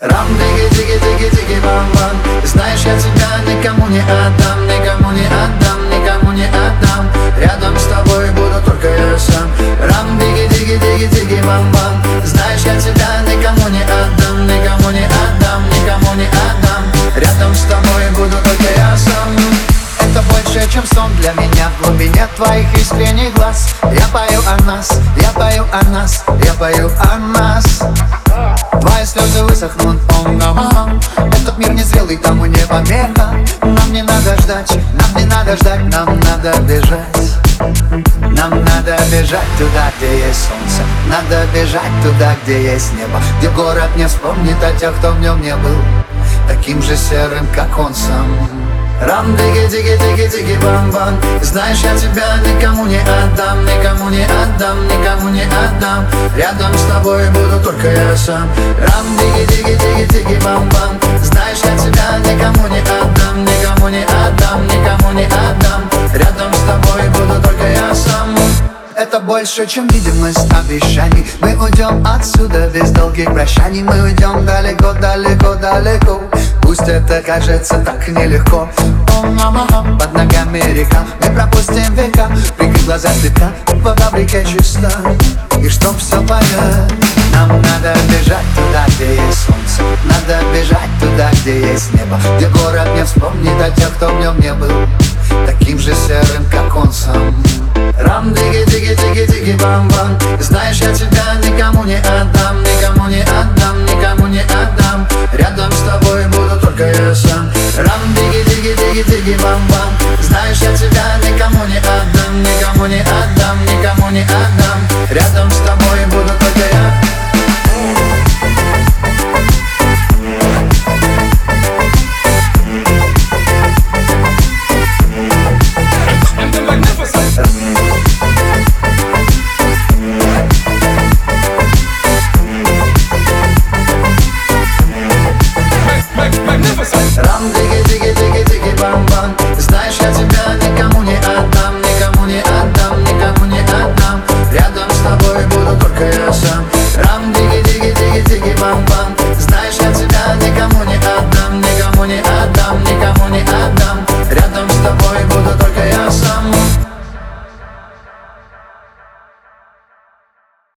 Рам, диги, диги, диги, диги, бам, бам. Знаешь, я тебя никому не отдам Никому не отдам, никому не отдам. Рядом с тобой буду только я сам. Рам, диги, диги, диги, диги, бам, бам. Знаешь, я тебя никому не отдам Никому не отдам, никому не отдам. Рядом с тобой буду только я сам. Это больше, чем сон для меня. В глубине твоих искренних глаз Я пою о нас, я пою о нас Я пою о нас Твои слезы высохнут, он намам Этот мир незрелый, тому не помеха Нам не надо ждать, нам не надо ждать Нам надо бежать. Нам надо бежать туда, где есть солнце. Надо бежать туда, где есть небо. Где город не вспомнит о тех, кто в нем не был. Таким же серым, как он сам. Рам, диги, диги, диги, диги, бам, бам. Знаешь, я тебя никому не отдам Никому не отдам, никому не отдам. Рядом с тобой буду только я сам. Рам, диги, диги, диги, диги, бам, бам. Знаешь, я тебя никому не отдам Никому не отдам, никому не отдам. Рядом с тобой буду только я сам. Это больше, чем видимость обещаний. Мы уйдем отсюда без долгих прощаний. Мы уйдем далеко, далеко, далеко. Пусть это кажется так нелегко. Под ногами река. Мы пропустим века. Прикрыть глаза слегка. Вода в реке чиста чтоб все понять. Нам надо бежать туда, где есть солнце. Надо бежать туда, где есть небо. Где город не вспомнит о тех, кто в нем не был. Таким же серым, как он сам. Рам, диги, диги, диги, диги, бам, бам. Знаешь, я тебя никому не отдам Никому не отдам, никому не отдам. Рядом с тобой буду только я сам. Рам, диги, диги, диги, диги, бам, бам Рядом с тобой kayasam Ram digi digi digi digi bam bam.